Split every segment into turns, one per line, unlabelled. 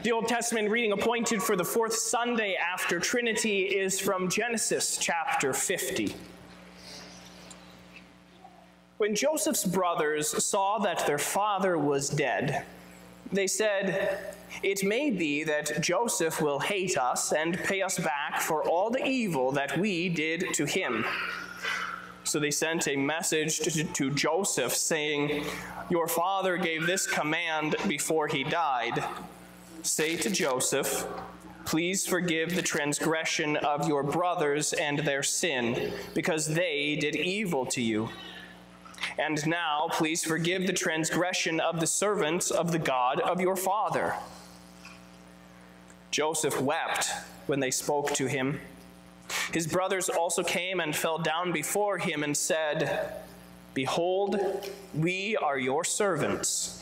The Old Testament reading appointed for the fourth Sunday after Trinity is from Genesis chapter 50. When Joseph's brothers saw that their father was dead, they said, It may be that Joseph will hate us and pay us back for all the evil that we did to him. So they sent a message to, Joseph saying, Your father gave this command before he died. Say to Joseph, Please forgive the transgression of your brothers and their sin, because they did evil to you. And now, please forgive the transgression of the servants of the God of your father. Joseph wept when they spoke to him. His brothers also came and fell down before him and said, Behold, we are your servants.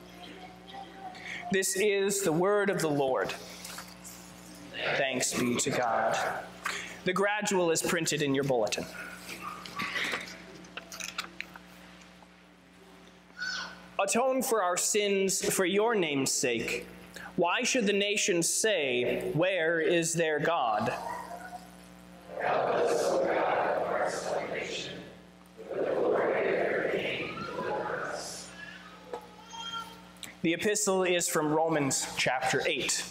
This is the word of the Lord. Thanks be to God. The gradual is printed in your bulletin. Atone for our sins for your name's sake. Why should the nations say, Where is their God? The epistle is from Romans chapter 8.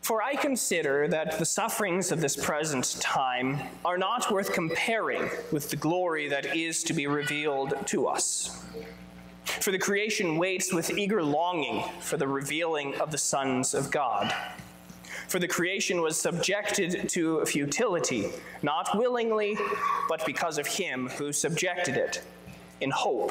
For I consider that the sufferings of this present time are not worth comparing with the glory that is to be revealed to us. For the creation waits with eager longing for the revealing of the sons of God. For the creation was subjected to futility, not willingly, but because of him who subjected it, in hope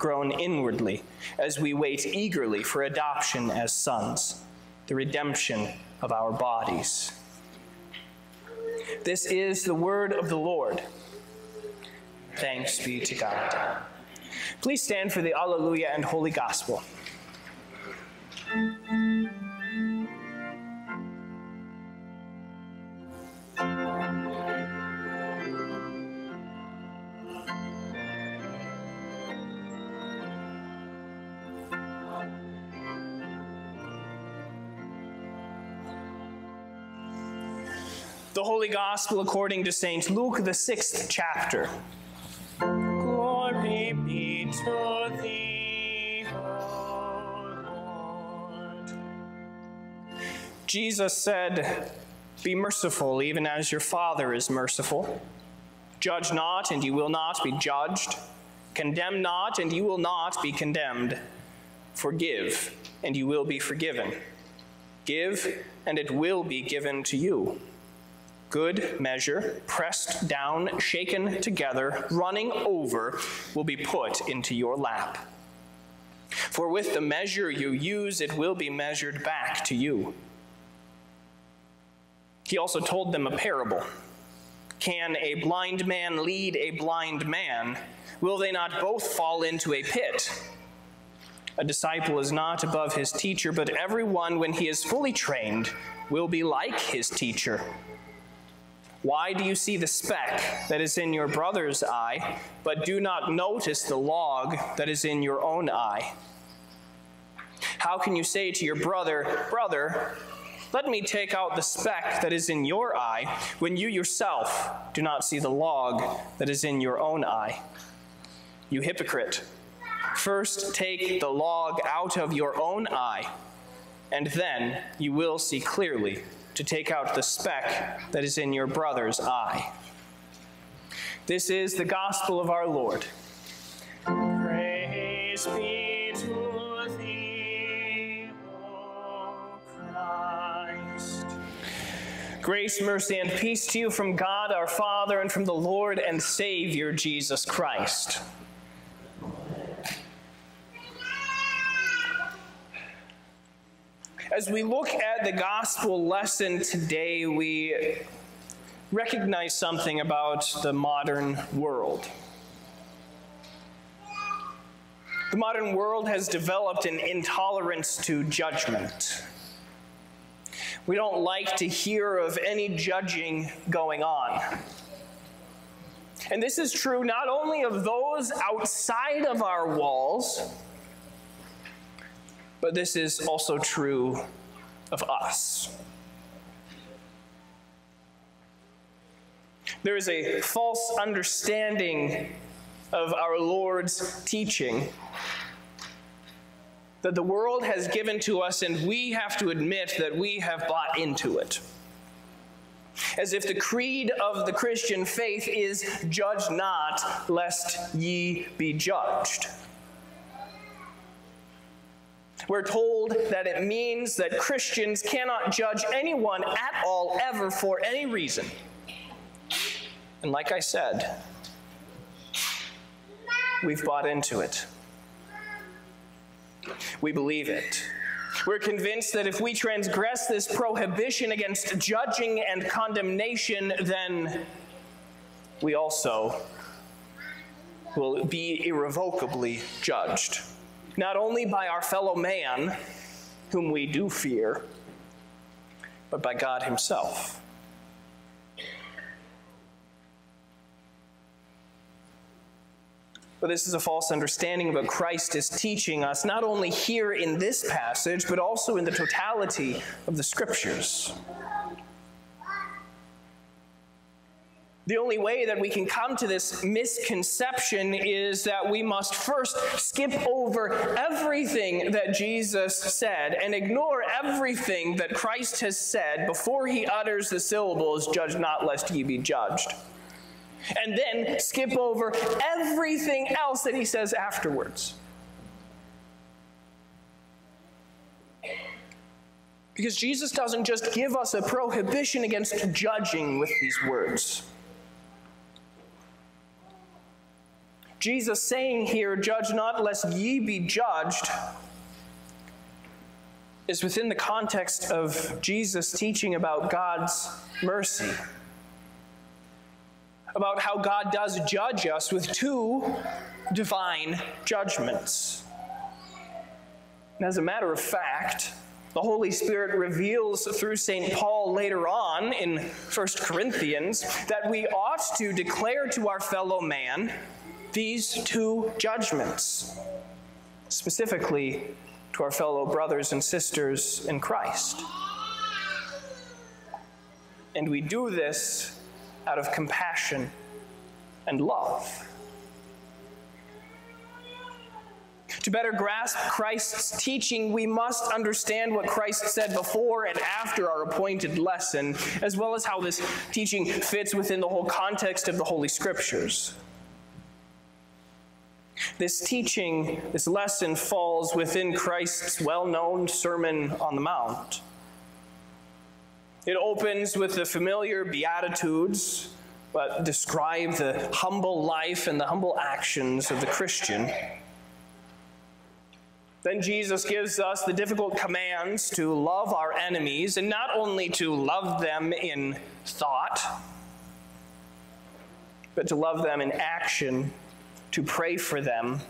groan inwardly as we wait eagerly for adoption as sons, the redemption of our bodies. This is the word of the Lord. Thanks be to God. Please stand for the Alleluia and Holy Gospel. Holy Gospel according to St. Luke, the sixth chapter. Glory be to thee, o Lord. Jesus said, Be merciful, even as your Father is merciful. Judge not, and you will not be judged. Condemn not, and you will not be condemned. Forgive, and you will be forgiven. Give, and it will be given to you good measure, pressed down, shaken together, running over, will be put into your lap. For with the measure you use, it will be measured back to you. He also told them a parable. Can a blind man lead a blind man? Will they not both fall into a pit? A disciple is not above his teacher, but everyone, when he is fully trained, will be like his teacher. Why do you see the speck that is in your brother's eye, but do not notice the log that is in your own eye? How can you say to your brother, Brother, let me take out the speck that is in your eye, when you yourself do not see the log that is in your own eye? You hypocrite, first take the log out of your own eye and then you will see clearly to take out the speck that is in your brother's eye. This is the gospel of our Lord. Praise be to thee, O Christ. Grace, mercy, and peace to you from God our Father and from the Lord and Savior Jesus Christ. As we look at the gospel lesson today, we recognize something about the modern world. The modern world has developed an intolerance to judgment. We don't like to hear of any judging going on. And this is true not only of those outside of our walls but this is also true of us. There is a false understanding of our Lord's teaching that the world has given to us, and we have to admit that we have bought into it. As if the creed of the Christian faith is judge not, lest ye be judged. We're told that it means that Christians cannot judge anyone at all, ever, for any reason. And like I said, we've bought into it. We believe it. We're convinced that if we transgress this prohibition against judging and condemnation, then we also will be irrevocably judged not only by our fellow man, whom we do fear, but by God Himself. But this is a false understanding of what Christ is teaching us, not only here in this passage, but also in the totality of the Scriptures. The only way that we can come to this misconception is that we must first skip over everything that Jesus said and ignore everything that Christ has said before he utters the syllables, Judge not, lest ye be judged. And then skip over everything else that he says afterwards. Because Jesus doesn't just give us a prohibition against judging with these words. Jesus saying here, Judge not, lest ye be judged, is within the context of Jesus teaching about God's mercy. About how God does judge us with two divine judgments. And as a matter of fact, the Holy Spirit reveals through St. Paul later on in 1 Corinthians that we ought to declare to our fellow man these two judgments, specifically to our fellow brothers and sisters in Christ. And we do this out of compassion and love. To better grasp Christ's teaching, we must understand what Christ said before and after our appointed lesson, as well as how this teaching fits within the whole context of the Holy Scriptures. This teaching, this lesson falls within Christ's well known Sermon on the Mount. It opens with the familiar Beatitudes, but describe the humble life and the humble actions of the Christian. Then Jesus gives us the difficult commands to love our enemies, and not only to love them in thought, but to love them in action to pray for them,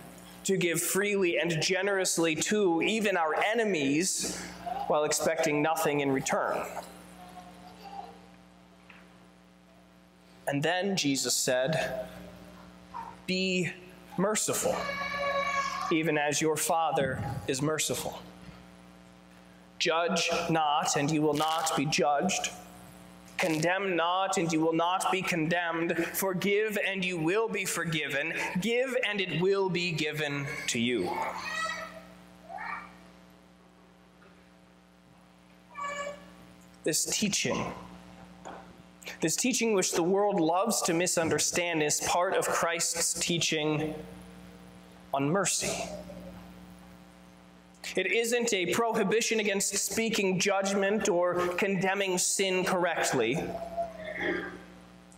to give freely and generously to even our enemies while expecting nothing in return. And then Jesus said, Be merciful, even as your Father is merciful. Judge not, and you will not be judged. Condemn not, and you will not be condemned. Forgive, and you will be forgiven. Give, and it will be given to you. this teaching. This teaching, which the world loves to misunderstand, is part of Christ's teaching on mercy. It isn't a prohibition against speaking judgment or condemning sin correctly.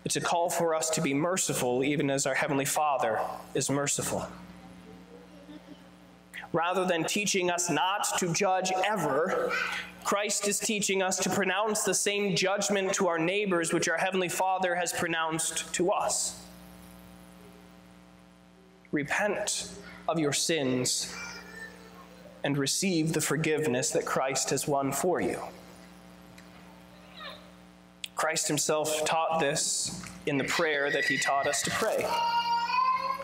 It's a call for us to be merciful, even as our Heavenly Father is merciful. Rather than teaching us not to judge ever, Christ is teaching us to pronounce the same judgment to our neighbors which our Heavenly Father has pronounced to us. Repent of your sins and receive the forgiveness that Christ has won for you. Christ himself taught this in the prayer that he taught us to pray.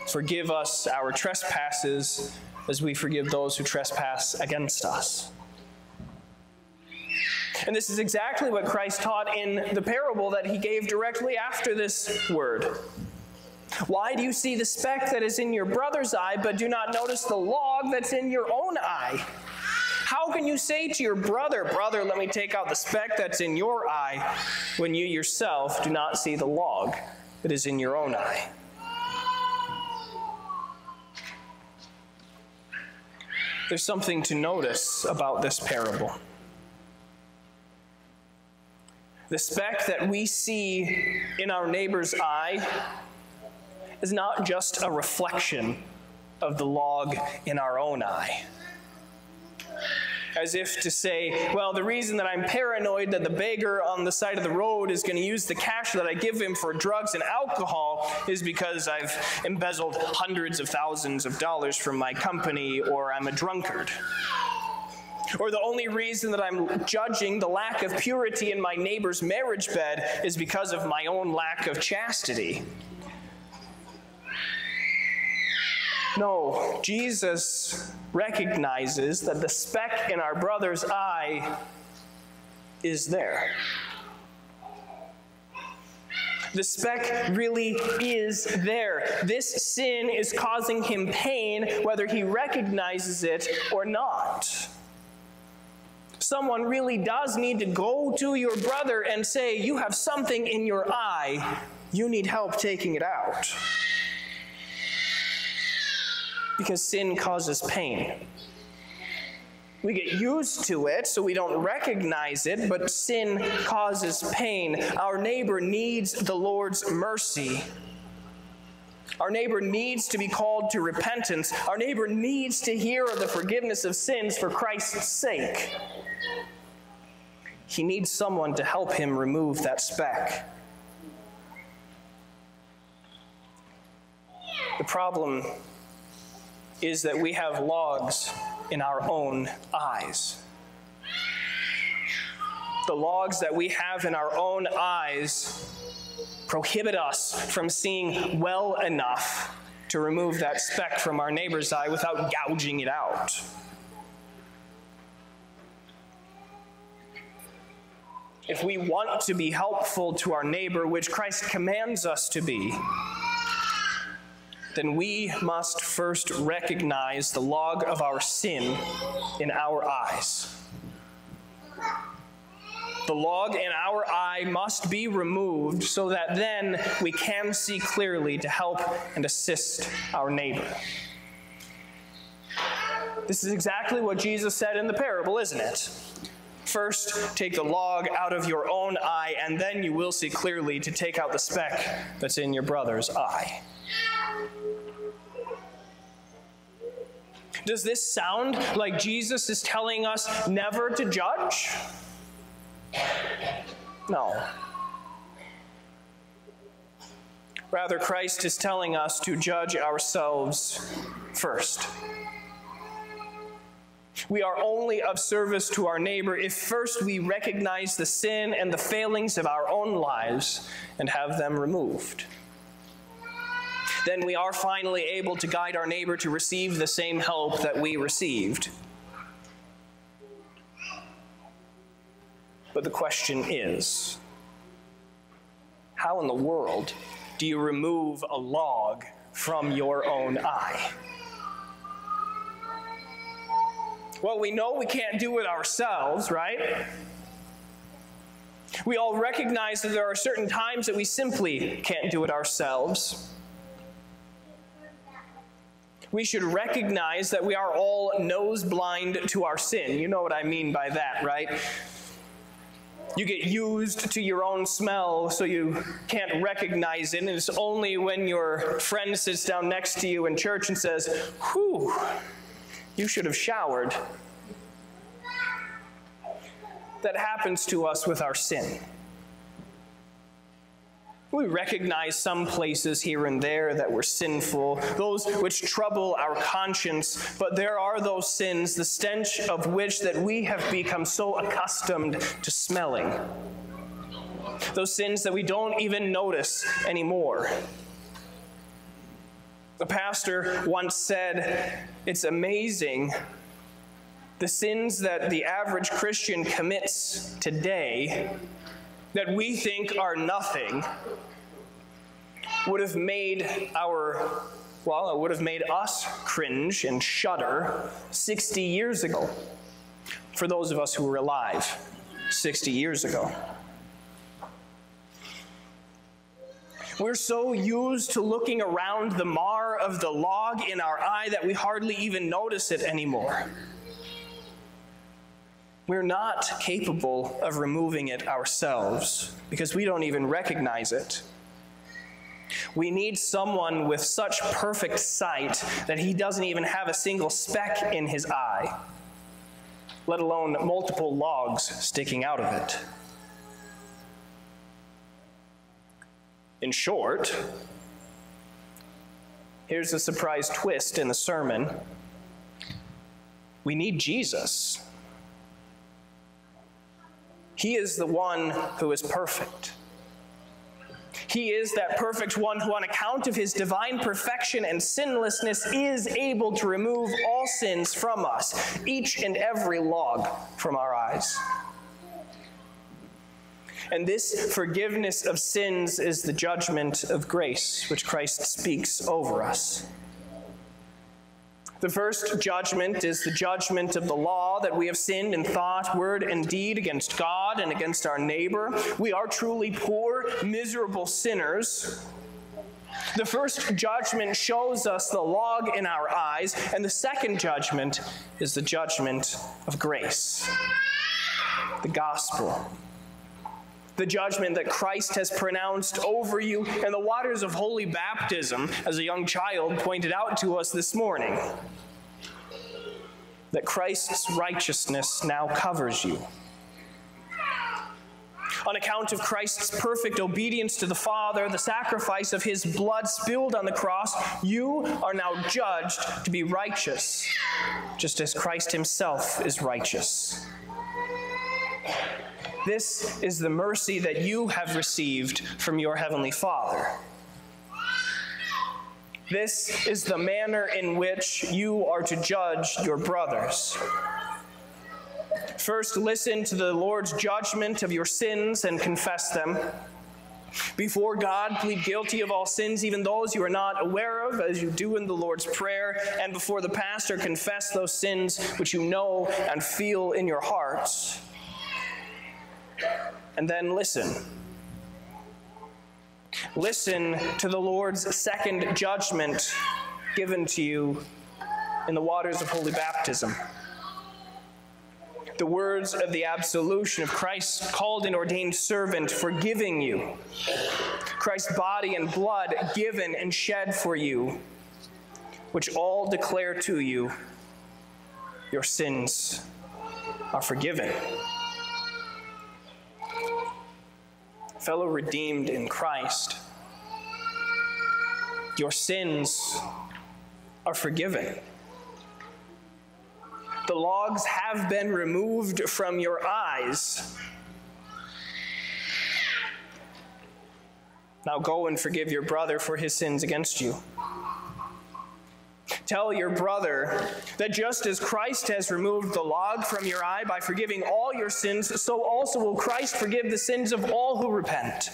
Forgive us our trespasses as we forgive those who trespass against us. And this is exactly what Christ taught in the parable that he gave directly after this word. Why do you see the speck that is in your brother's eye, but do not notice the log that's in your own eye? How can you say to your brother, Brother, let me take out the speck that's in your eye, when you yourself do not see the log that is in your own eye? There's something to notice about this parable. The speck that we see in our neighbor's eye is not just a reflection of the log in our own eye. As if to say, well, the reason that I'm paranoid that the beggar on the side of the road is going to use the cash that I give him for drugs and alcohol is because I've embezzled hundreds of thousands of dollars from my company or I'm a drunkard. Or the only reason that I'm judging the lack of purity in my neighbor's marriage bed is because of my own lack of chastity. No, Jesus recognizes that the speck in our brother's eye is there. The speck really is there. This sin is causing him pain, whether he recognizes it or not. Someone really does need to go to your brother and say, You have something in your eye, you need help taking it out because sin causes pain. We get used to it, so we don't recognize it, but sin causes pain. Our neighbor needs the Lord's mercy. Our neighbor needs to be called to repentance. Our neighbor needs to hear of the forgiveness of sins for Christ's sake. He needs someone to help him remove that speck. The problem is that we have logs in our own eyes. The logs that we have in our own eyes prohibit us from seeing well enough to remove that speck from our neighbor's eye without gouging it out. If we want to be helpful to our neighbor, which Christ commands us to be, then we must first recognize the log of our sin in our eyes. The log in our eye must be removed so that then we can see clearly to help and assist our neighbor. This is exactly what Jesus said in the parable, isn't it? First, take the log out of your own eye, and then you will see clearly to take out the speck that's in your brother's eye. Does this sound like Jesus is telling us never to judge? No. Rather, Christ is telling us to judge ourselves first. We are only of service to our neighbor if first we recognize the sin and the failings of our own lives and have them removed then we are finally able to guide our neighbor to receive the same help that we received. But the question is how in the world do you remove a log from your own eye? Well, we know we can't do it ourselves, right? We all recognize that there are certain times that we simply can't do it ourselves. We should recognize that we are all nose blind to our sin. You know what I mean by that, right? You get used to your own smell, so you can't recognize it. And it's only when your friend sits down next to you in church and says, Whew, you should have showered. That happens to us with our sin. We recognize some places here and there that we're sinful, those which trouble our conscience, but there are those sins, the stench of which that we have become so accustomed to smelling. Those sins that we don't even notice anymore. A pastor once said, It's amazing the sins that the average Christian commits today that we think are nothing would have made our, well, it would have made us cringe and shudder 60 years ago, for those of us who were alive 60 years ago. We're so used to looking around the mar of the log in our eye that we hardly even notice it anymore. We're not capable of removing it ourselves because we don't even recognize it. We need someone with such perfect sight that he doesn't even have a single speck in his eye, let alone multiple logs sticking out of it. In short, here's a surprise twist in the sermon we need Jesus. He is the one who is perfect. He is that perfect one who, on account of his divine perfection and sinlessness, is able to remove all sins from us, each and every log from our eyes. And this forgiveness of sins is the judgment of grace which Christ speaks over us. The first judgment is the judgment of the law that we have sinned in thought, word, and deed against God and against our neighbor. We are truly poor, miserable sinners. The first judgment shows us the log in our eyes, and the second judgment is the judgment of grace, the gospel the judgment that Christ has pronounced over you in the waters of holy baptism, as a young child pointed out to us this morning. That Christ's righteousness now covers you. On account of Christ's perfect obedience to the Father, the sacrifice of his blood spilled on the cross, you are now judged to be righteous, just as Christ himself is righteous. This is the mercy that you have received from your Heavenly Father. This is the manner in which you are to judge your brothers. First, listen to the Lord's judgment of your sins and confess them. Before God, plead guilty of all sins, even those you are not aware of, as you do in the Lord's Prayer. And before the pastor, confess those sins which you know and feel in your hearts and then listen. Listen to the Lord's second judgment given to you in the waters of holy baptism. The words of the absolution of Christ's called and ordained servant forgiving you. Christ's body and blood given and shed for you, which all declare to you your sins are forgiven. Fellow redeemed in Christ, your sins are forgiven. The logs have been removed from your eyes. Now go and forgive your brother for his sins against you. Tell your brother that just as Christ has removed the log from your eye by forgiving all your sins, so also will Christ forgive the sins of all who repent.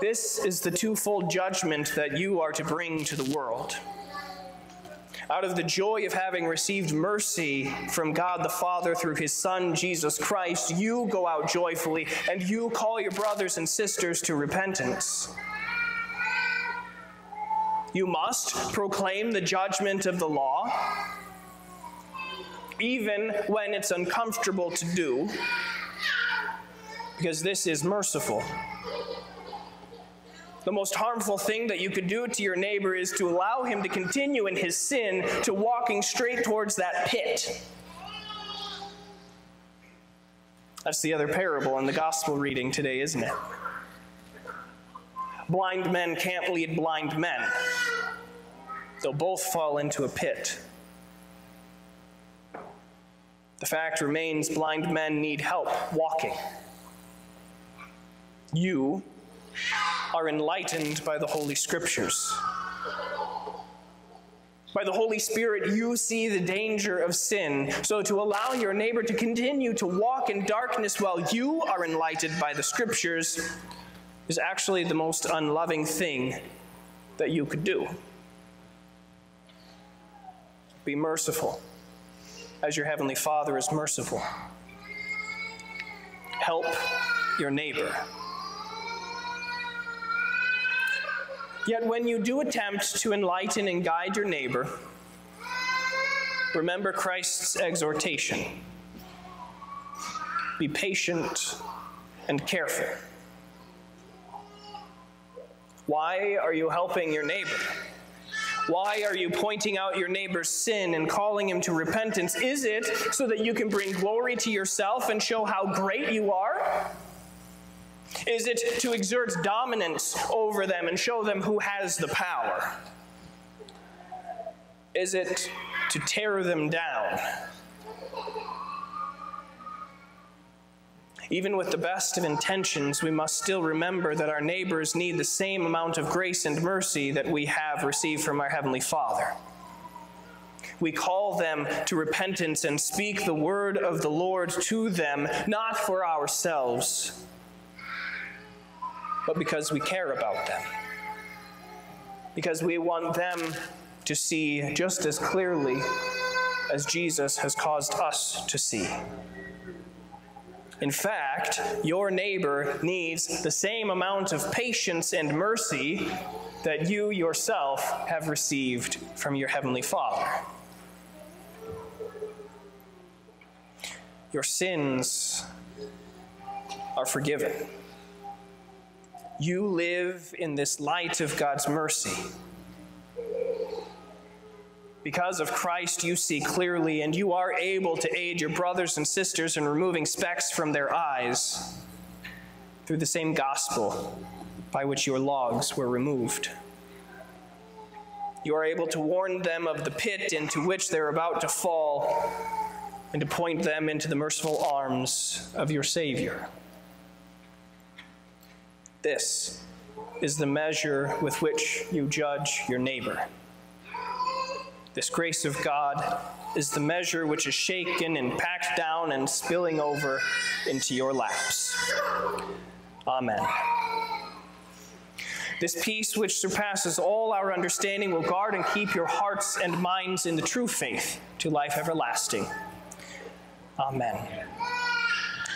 This is the twofold judgment that you are to bring to the world. Out of the joy of having received mercy from God the Father through his Son, Jesus Christ, you go out joyfully and you call your brothers and sisters to repentance. You must proclaim the judgment of the law, even when it's uncomfortable to do, because this is merciful. The most harmful thing that you could do to your neighbor is to allow him to continue in his sin, to walking straight towards that pit. That's the other parable in the gospel reading today, isn't it? Blind men can't lead blind men. They'll both fall into a pit. The fact remains blind men need help walking. You are enlightened by the Holy Scriptures. By the Holy Spirit, you see the danger of sin. So, to allow your neighbor to continue to walk in darkness while you are enlightened by the Scriptures is actually the most unloving thing that you could do. Be merciful, as your Heavenly Father is merciful. Help your neighbor. Yet when you do attempt to enlighten and guide your neighbor, remember Christ's exhortation be patient and careful. Why are you helping your neighbor? Why are you pointing out your neighbor's sin and calling him to repentance? Is it so that you can bring glory to yourself and show how great you are? Is it to exert dominance over them and show them who has the power? Is it to tear them down? Even with the best of intentions, we must still remember that our neighbors need the same amount of grace and mercy that we have received from our Heavenly Father. We call them to repentance and speak the word of the Lord to them, not for ourselves, but because we care about them. Because we want them to see just as clearly as Jesus has caused us to see. In fact, your neighbor needs the same amount of patience and mercy that you yourself have received from your Heavenly Father. Your sins are forgiven. You live in this light of God's mercy. Because of Christ, you see clearly, and you are able to aid your brothers and sisters in removing specks from their eyes through the same gospel by which your logs were removed. You are able to warn them of the pit into which they're about to fall and to point them into the merciful arms of your Savior. This is the measure with which you judge your neighbor. This grace of God is the measure which is shaken and packed down and spilling over into your laps. Amen. This peace which surpasses all our understanding will guard and keep your hearts and minds in the true faith to life everlasting. Amen.